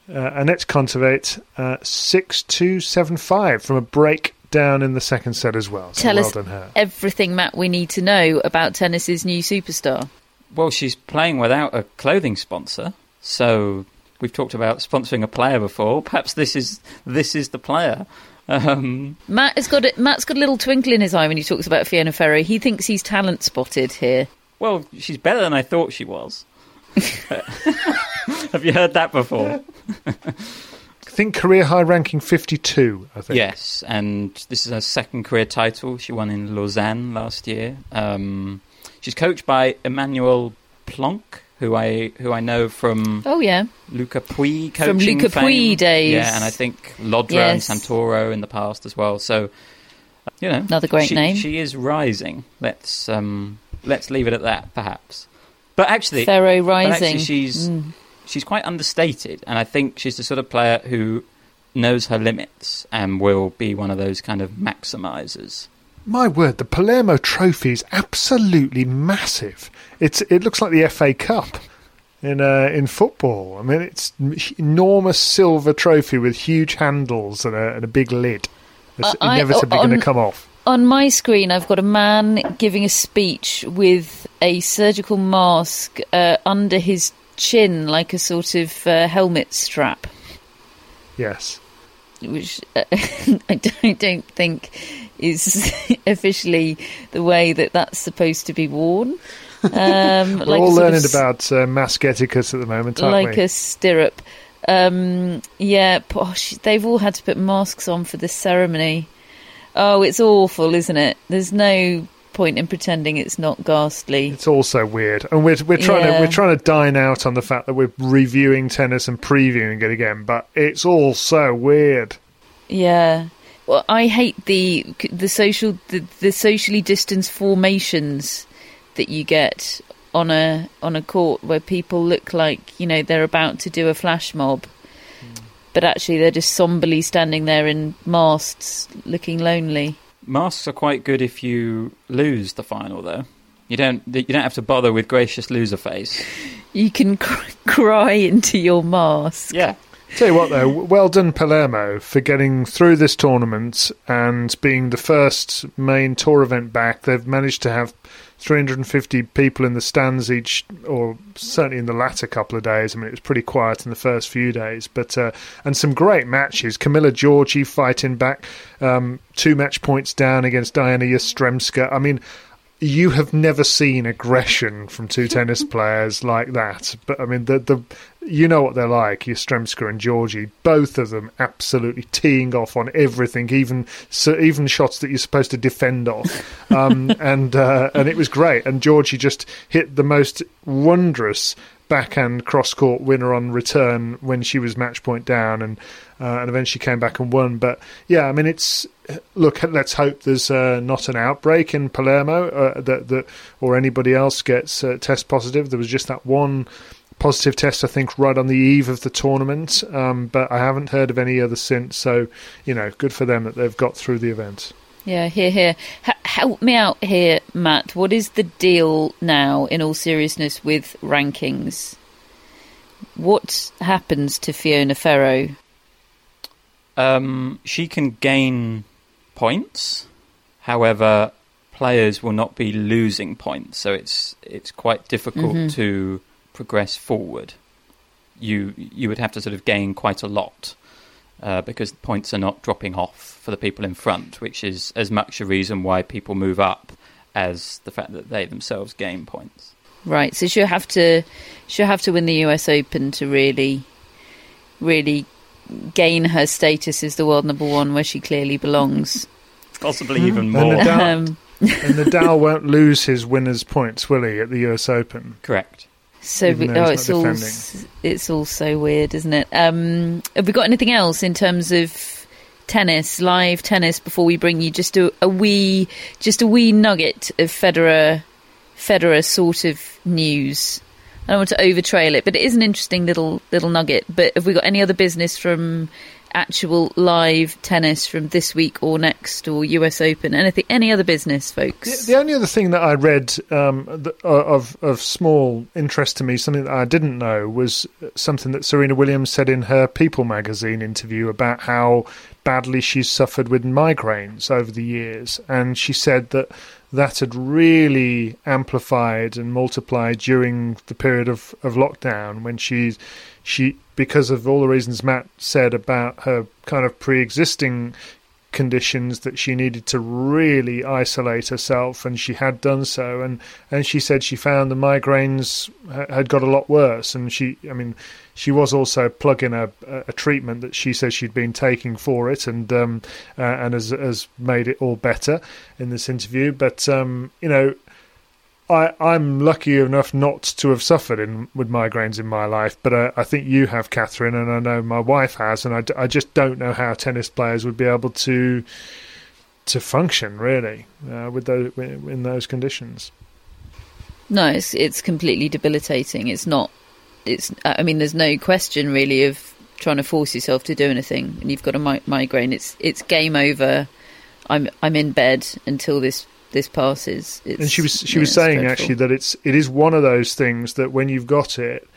uh, Anett Kontaveit uh, six two seven five from a break down in the second set as well. So Tell well us done her. everything, Matt, we need to know about tennis's new superstar. Well, she's playing without a clothing sponsor, so we've talked about sponsoring a player before. Perhaps this is this is the player. Um, Matt has got a, Matt's got a little twinkle in his eye when he talks about Fiona Ferro. He thinks he's talent spotted here. well, she's better than I thought she was. Have you heard that before? I think career high ranking fifty two. I think. Yes, and this is her second career title. She won in Lausanne last year. Um, she's coached by Emmanuel Planque, who I who I know from Oh yeah, Lucas Pouille coaching. From Lucas fame. Pouille days. Yeah, and I think Llodra Yes. and Santoro in the past as well. So, you know, Another great she, name. She is rising. Let's um, let's leave it at that, perhaps. But actually, Ferro but rising. actually she's Mm. She's quite understated, and I think she's the sort of player who knows her limits and will be one of those kind of maximizers. My word, the Palermo Trophy is absolutely massive. It's it looks like the FA Cup in uh, in football. I mean, it's m- enormous silver trophy with huge handles and a, and a big lid. It's I- I- inevitably going to come off. On my screen, I've got a man giving a speech with a surgical mask uh, under his chin, like a sort of uh, helmet strap, Yes. which uh, I don't, don't think is officially the way that that's supposed to be worn. Um, We're like all sort of learning about uh, mask etiquette at the moment, aren't like we? a stirrup. Um, yeah, gosh, they've all had to put masks on for this ceremony. Oh, it's awful, isn't it? There's no point in pretending it's not ghastly. It's also weird, and we're we're trying Yeah. to we're trying to dine out on the fact that we're reviewing tennis and previewing it again, but it's all so weird. Yeah. Well, I hate the the social the, the socially distanced formations that you get on a on a court where people look like you know they're about to do a flash mob, hmm. but actually they're just somberly standing there in masks, looking lonely. Masks are quite good if you lose the final, though. You don't you don't have to bother with gracious loser face. You can cr- cry into your mask. Yeah, Tell you what, though, well done Palermo for getting through this tournament and being the first main tour event back. They've managed to have 350 people in the stands each, or certainly in the latter couple of days. I mean, it was pretty quiet in the first few days, but uh, and some great matches. Camila Giorgi fighting back, um, two match points down against Dayana Yastremska. I mean. You have never seen aggression from two tennis players like that, but I mean the the you know what they're like, Yastremska and Giorgi, both of them absolutely teeing off on everything, even so, even shots that you're supposed to defend off, um, and uh, and it was great. And Giorgi just hit the most wondrous backhand cross court winner on return when she was match point down, and uh, and eventually came back and won. But yeah, I mean it's look. Let's hope there's uh, not an outbreak in Palermo uh, that that or anybody else gets uh, test positive. There was just that one positive test, I think, right on the eve of the tournament. Um, but I haven't heard of any other since. So, you know, good for them that they've got through the event. Yeah, here, here. H- help me out here, Matt. What is the deal now, in all seriousness, with rankings? What happens to Fiona Ferro? Um, she can gain points. However, players will not be losing points, so it's it's quite difficult Mhm. to progress forward. you you would have to sort of gain quite a lot uh, because points are not dropping off for the people in front, which is as much a reason why people move up as the fact that they themselves gain points. Right. So she'll have to she'll have to win the US Open to really really gain her status as the world number one where she clearly belongs. Possibly even And more. Nadal, Um, and Nadal won't lose his winners' points, will he, at the US Open? Correct. So we, oh, it's all it's all so weird, isn't it? Um, have we got anything else in terms of tennis, live tennis? Before we bring you just a, a wee, just a wee nugget of Federer, Federer sort of news. I don't want to overtrail it, but it is an interesting little little nugget. But have we got any other business from actual live tennis from this week or next or US Open? Anything? Any other business, folks? The, the only other thing that I read um, th- of of small interest to me, something that I didn't know, was something that Serena Williams said in her People magazine interview about how badly she's suffered with migraines over the years, and she said that that had really amplified and multiplied during the period of, of lockdown when she she because of all the reasons Matt said about her kind of pre-existing conditions that she needed to really isolate herself and she had done so. And and she said she found the migraines had got a lot worse. And she I mean she was also plugging a, a treatment that she says she'd been taking for it and um uh, and has has made it all better in this interview but um you know I, I'm lucky enough not to have suffered in, with migraines in my life, but uh, I think you have, Catherine, and I know my wife has, and I just don't know how tennis players would be able to to function really uh, with those in those conditions. No, it's it's completely debilitating. It's not. It's. I mean, there's no question really of trying to force yourself to do anything, and you've got a mi- migraine. It's it's game over. I'm I'm in bed until this this passes. It's, and she was she yeah, was saying dreadful. actually that it's it is one of those things that when you've got it,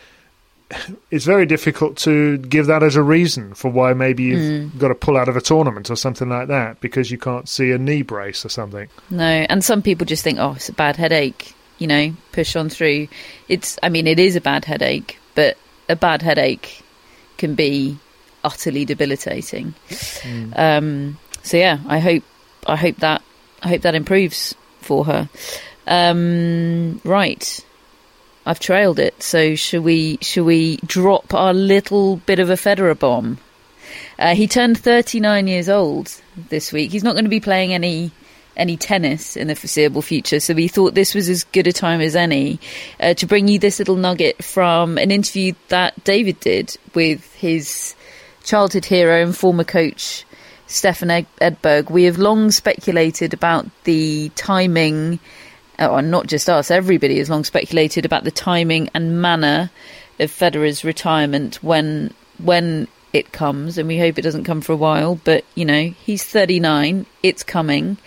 it's very difficult to give that as a reason for why maybe you've Mm. got to pull out of a tournament or something like that because you can't see a knee brace or something. No, and some people just think, oh, it's a bad headache. You know, push on through. It's. I mean, it is a bad headache, but a bad headache can be utterly debilitating. Um, so yeah, I hope. I hope that. I hope that improves for her. Um, right. I've trailed it. So should we? Shall we drop our little bit of a Federer bomb? Uh, he turned 39 years old this week. He's not going to be playing any any tennis in the foreseeable future, so we thought this was as good a time as any uh, to bring you this little nugget from an interview that David did with his childhood hero and former coach Stefan Ed- Edberg. We have long speculated about the timing, uh, or not just us, everybody has long speculated about the timing and manner of Federer's retirement when when it comes, and we hope it doesn't come for a while. But you know, he's 39; it's coming.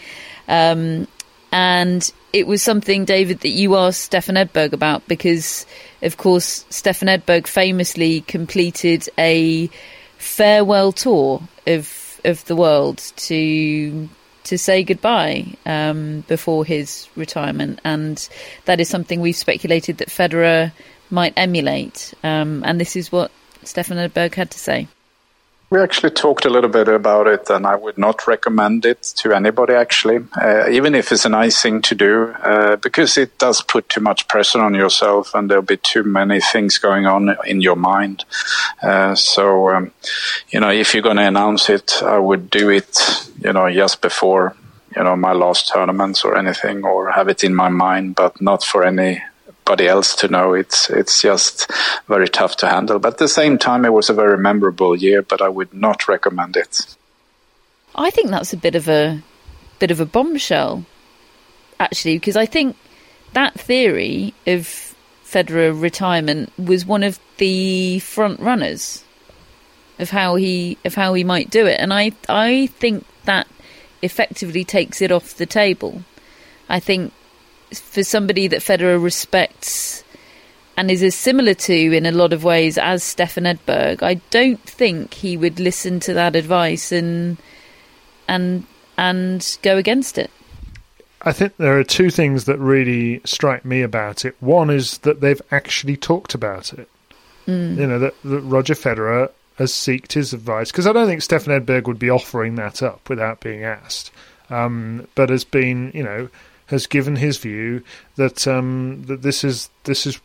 Um, and it was something, David, that you asked Stefan Edberg about because, of course, Stefan Edberg famously completed a farewell tour of of the world to to say goodbye um, before his retirement, and that is something we've speculated that Federer might emulate. Um, and this is what Stefan Edberg had to say. We actually talked a little bit about it, and I would not recommend it to anybody, actually, uh, even if it's a nice thing to do, uh, because it does put too much pressure on yourself, and there'll be too many things going on in your mind. Uh, so, um, you know, if you're going to announce it, I would do it, you know, just before, you know, my last tournaments or anything, or have it in my mind, but not for any anybody else to know. It's it's just very tough to handle. But at the same time, it was a very memorable year. But I would not recommend it. I think that's a bit of a bit of a bombshell, actually, because I think that theory of Federer retirement was one of the front runners of how he of how he might do it, and I I think that effectively takes it off the table. I think for somebody that Federer respects and is as similar to in a lot of ways as Stefan Edberg, I don't think he would listen to that advice and and and go against it. I think there are two things that really strike me about it. One is that they've actually talked about it. Mm. You know that, that Roger Federer has sought his advice because I don't think Stefan Edberg would be offering that up without being asked. Um, but has been, you know, has given his view that um, that this is this is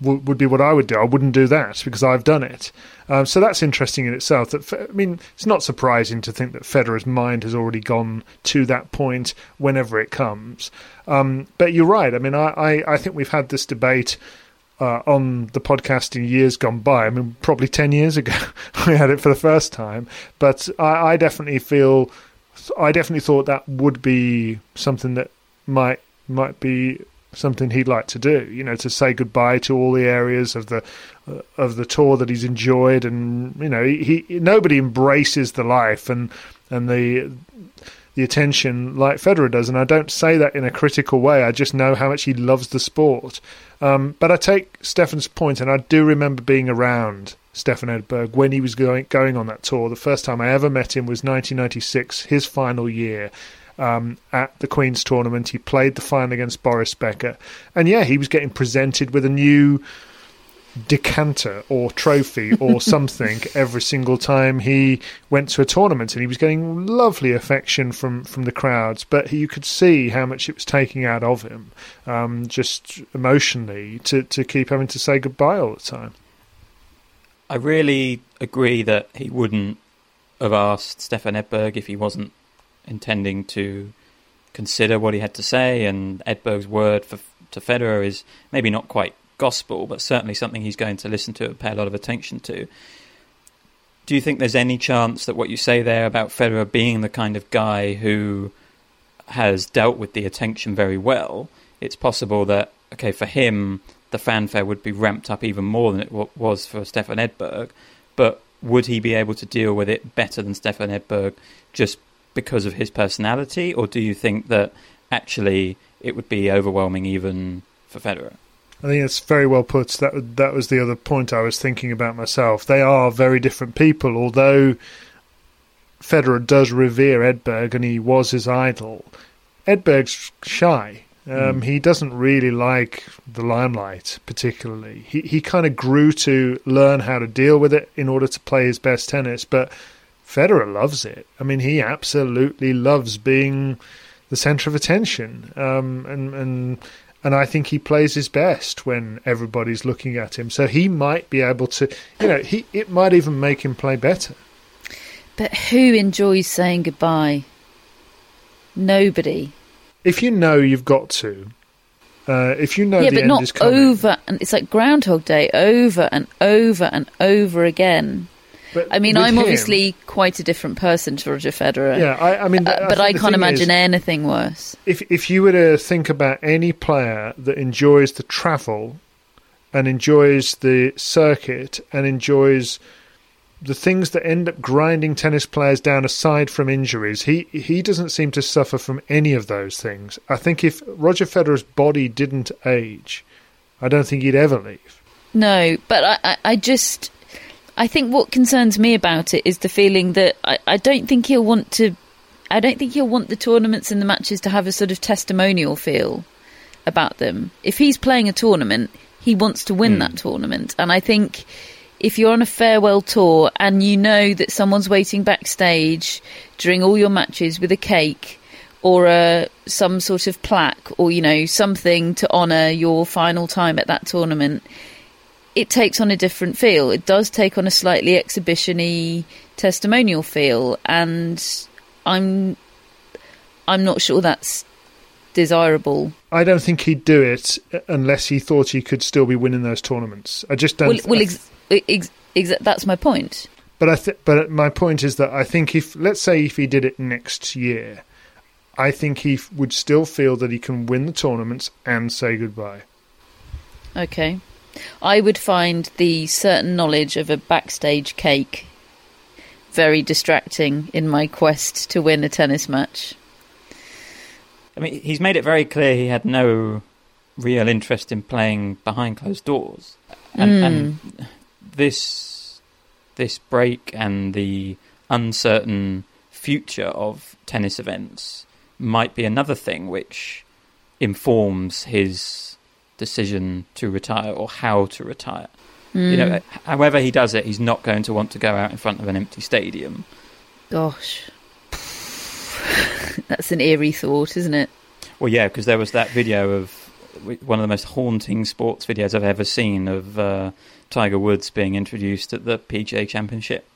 would be what I would do. I wouldn't do that because I've done it. Um, so that's interesting in itself. That I mean, it's not surprising to think that Federer's mind has already gone to that point whenever it comes. Um, but you're right. I mean, I, I, I think we've had this debate uh, on the podcast in years gone by. I mean, probably 10 years ago we had it for the first time. But I, I definitely feel, I definitely thought that would be something that might might be something he'd like to do. You know, to say goodbye to all the areas of the uh, of the tour that he's enjoyed, and you know, he, he nobody embraces the life and and the the attention like Federer does, and I don't say that in a critical way. I just know how much he loves the sport. Um, but I take Stefan's point, and I do remember being around Stefan Edberg when he was going going on that tour. The first time I ever met him was 1996, his final year. Um, at the Queen's tournament, he played the final against Boris Becker, and yeah, he was getting presented with a new decanter or trophy or something every single time he went to a tournament and he was getting lovely affection from, from the crowds but you could see how much it was taking out of him um, just emotionally to, to keep having to say goodbye all the time I really agree that he wouldn't have asked Stefan Edberg if he wasn't intending to consider what he had to say and Edberg's word for, to Federer is maybe not quite gospel, but certainly something he's going to listen to and pay a lot of attention to. Do you think there's any chance that what you say there about Federer being the kind of guy who has dealt with the attention very well, it's possible that, okay, for him, the fanfare would be ramped up even more than it was for Stefan Edberg, but would he be able to deal with it better than Stefan Edberg just because of his personality, or do you think that actually it would be overwhelming even for Federer? I think it's very well put. That that was the other point I was thinking about myself. They are very different people. Although Federer does revere Edberg and he was his idol, Edberg's shy. Um, mm. He doesn't really like the limelight particularly. He he kind of grew to learn how to deal with it in order to play his best tennis. But Federer loves it. I mean, he absolutely loves being the centre of attention. Um, and and and I think he plays his best when everybody's looking at him. So he might be able to, you know, he it might even make him play better. But who enjoys saying goodbye? Nobody. If you know you've got to, uh, if you know yeah, but not over, and it's like Groundhog Day, over and over and over again. But I mean, I'm him, obviously quite a different person to Roger Federer. Yeah, I, I mean, uh, but I can't imagine is, anything worse. If if you were to think about any player that enjoys the travel and enjoys the circuit and enjoys the things that end up grinding tennis players down aside from injuries, he he doesn't seem to suffer from any of those things. I think if Roger Federer's body didn't age, I don't think he'd ever leave. No, but I, I, I just I think what concerns me about it is the feeling that I, I don't think he'll want to. I don't think he'll want the tournaments and the matches to have a sort of testimonial feel about them. If he's playing a tournament, he wants to win mm. that tournament. And I think if you're on a farewell tour and you know that someone's waiting backstage during all your matches with a cake or a, some sort of plaque or, you know, something to honour your final time at that tournament, it takes on a different feel. It does take on a slightly exhibitiony testimonial feel, and I'm I'm not sure that's desirable. I don't think he'd do it uh, unless he thought he could still be winning those tournaments. I just don't. Well, well ex- ex- ex- that's my point. But I th- but my point is that I think if let's say if he did it next year, I think he f- would still feel that he can win the tournaments and say goodbye. Okay. I would find the certain knowledge of a backstage cake very distracting in my quest to win a tennis match. I mean, he's made it very clear he had no real interest in playing behind closed doors, and, mm. and this this break and the uncertain future of tennis events might be another thing which informs his decision to retire or how to retire. You know, however he does it, he's not going to want to go out in front of an empty stadium. Gosh. That's an eerie thought, isn't it? Well, yeah, because there was that video of one of the most haunting sports videos I've ever seen of uh, Tiger Woods being introduced at the PGA Championship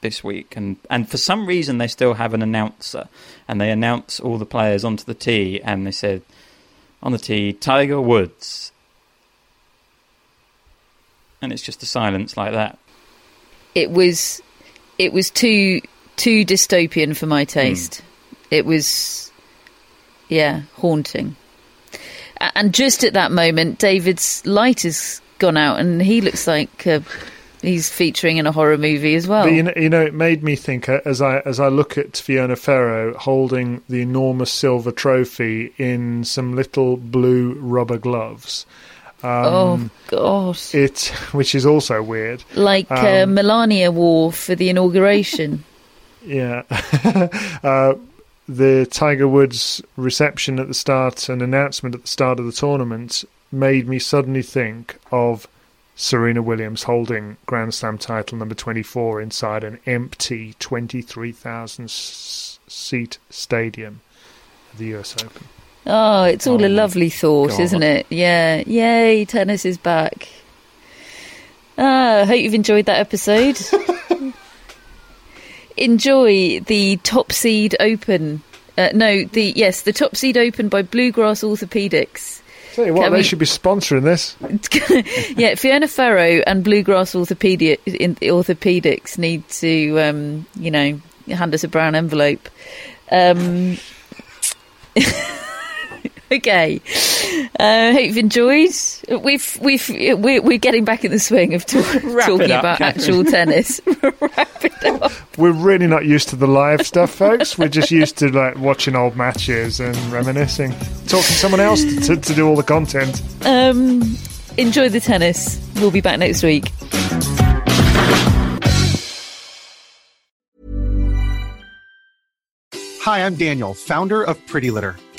this week, and and for some reason they still have an announcer, and they announce all the players onto the tee, and they said on the tee Tiger Woods, and it's just a silence like that. It was, it was too too dystopian for my taste. Hmm. It was, yeah, haunting. And just at that moment, David's light has gone out, and he looks like uh, he's featuring in a horror movie as well. But you know, you know, it made me think uh, as I as I look at Fiona Ferro holding the enormous silver trophy in some little blue rubber gloves. oh Um, God! It, which is also weird. Like uh, um, Melania wore for the inauguration. Yeah. uh, the Tiger Woods reception at the start and announcement at the start of the tournament made me suddenly think of Serena Williams holding Grand Slam title number 24 inside an empty 23,000 seat stadium at the US Open. Oh, it's all Oh a lovely thought, God. isn't it? Yeah. Yay, tennis is back. Ah, I hope you've enjoyed that episode. Enjoy the Top Seed Open. Uh, no, the yes, the Top Seed Open by Bluegrass Orthopedics. Tell you what, Can they we- should be sponsoring this. yeah, Fiona Ferro and Bluegrass Orthopedi- in Orthopedics need to, um, you know, hand us a brown envelope. Um, okay, uh, hope you've enjoyed. We've we've we're, we're getting back in the swing of talk, talking up, about Catherine. actual tennis. Wrap it up. We're really not used to the live stuff, folks. We're just used to like watching old matches and reminiscing, talking to someone else to, to do all the content. Um, enjoy the tennis. We'll be back next week. Hi, I'm Daniel, founder of Pretty Litter.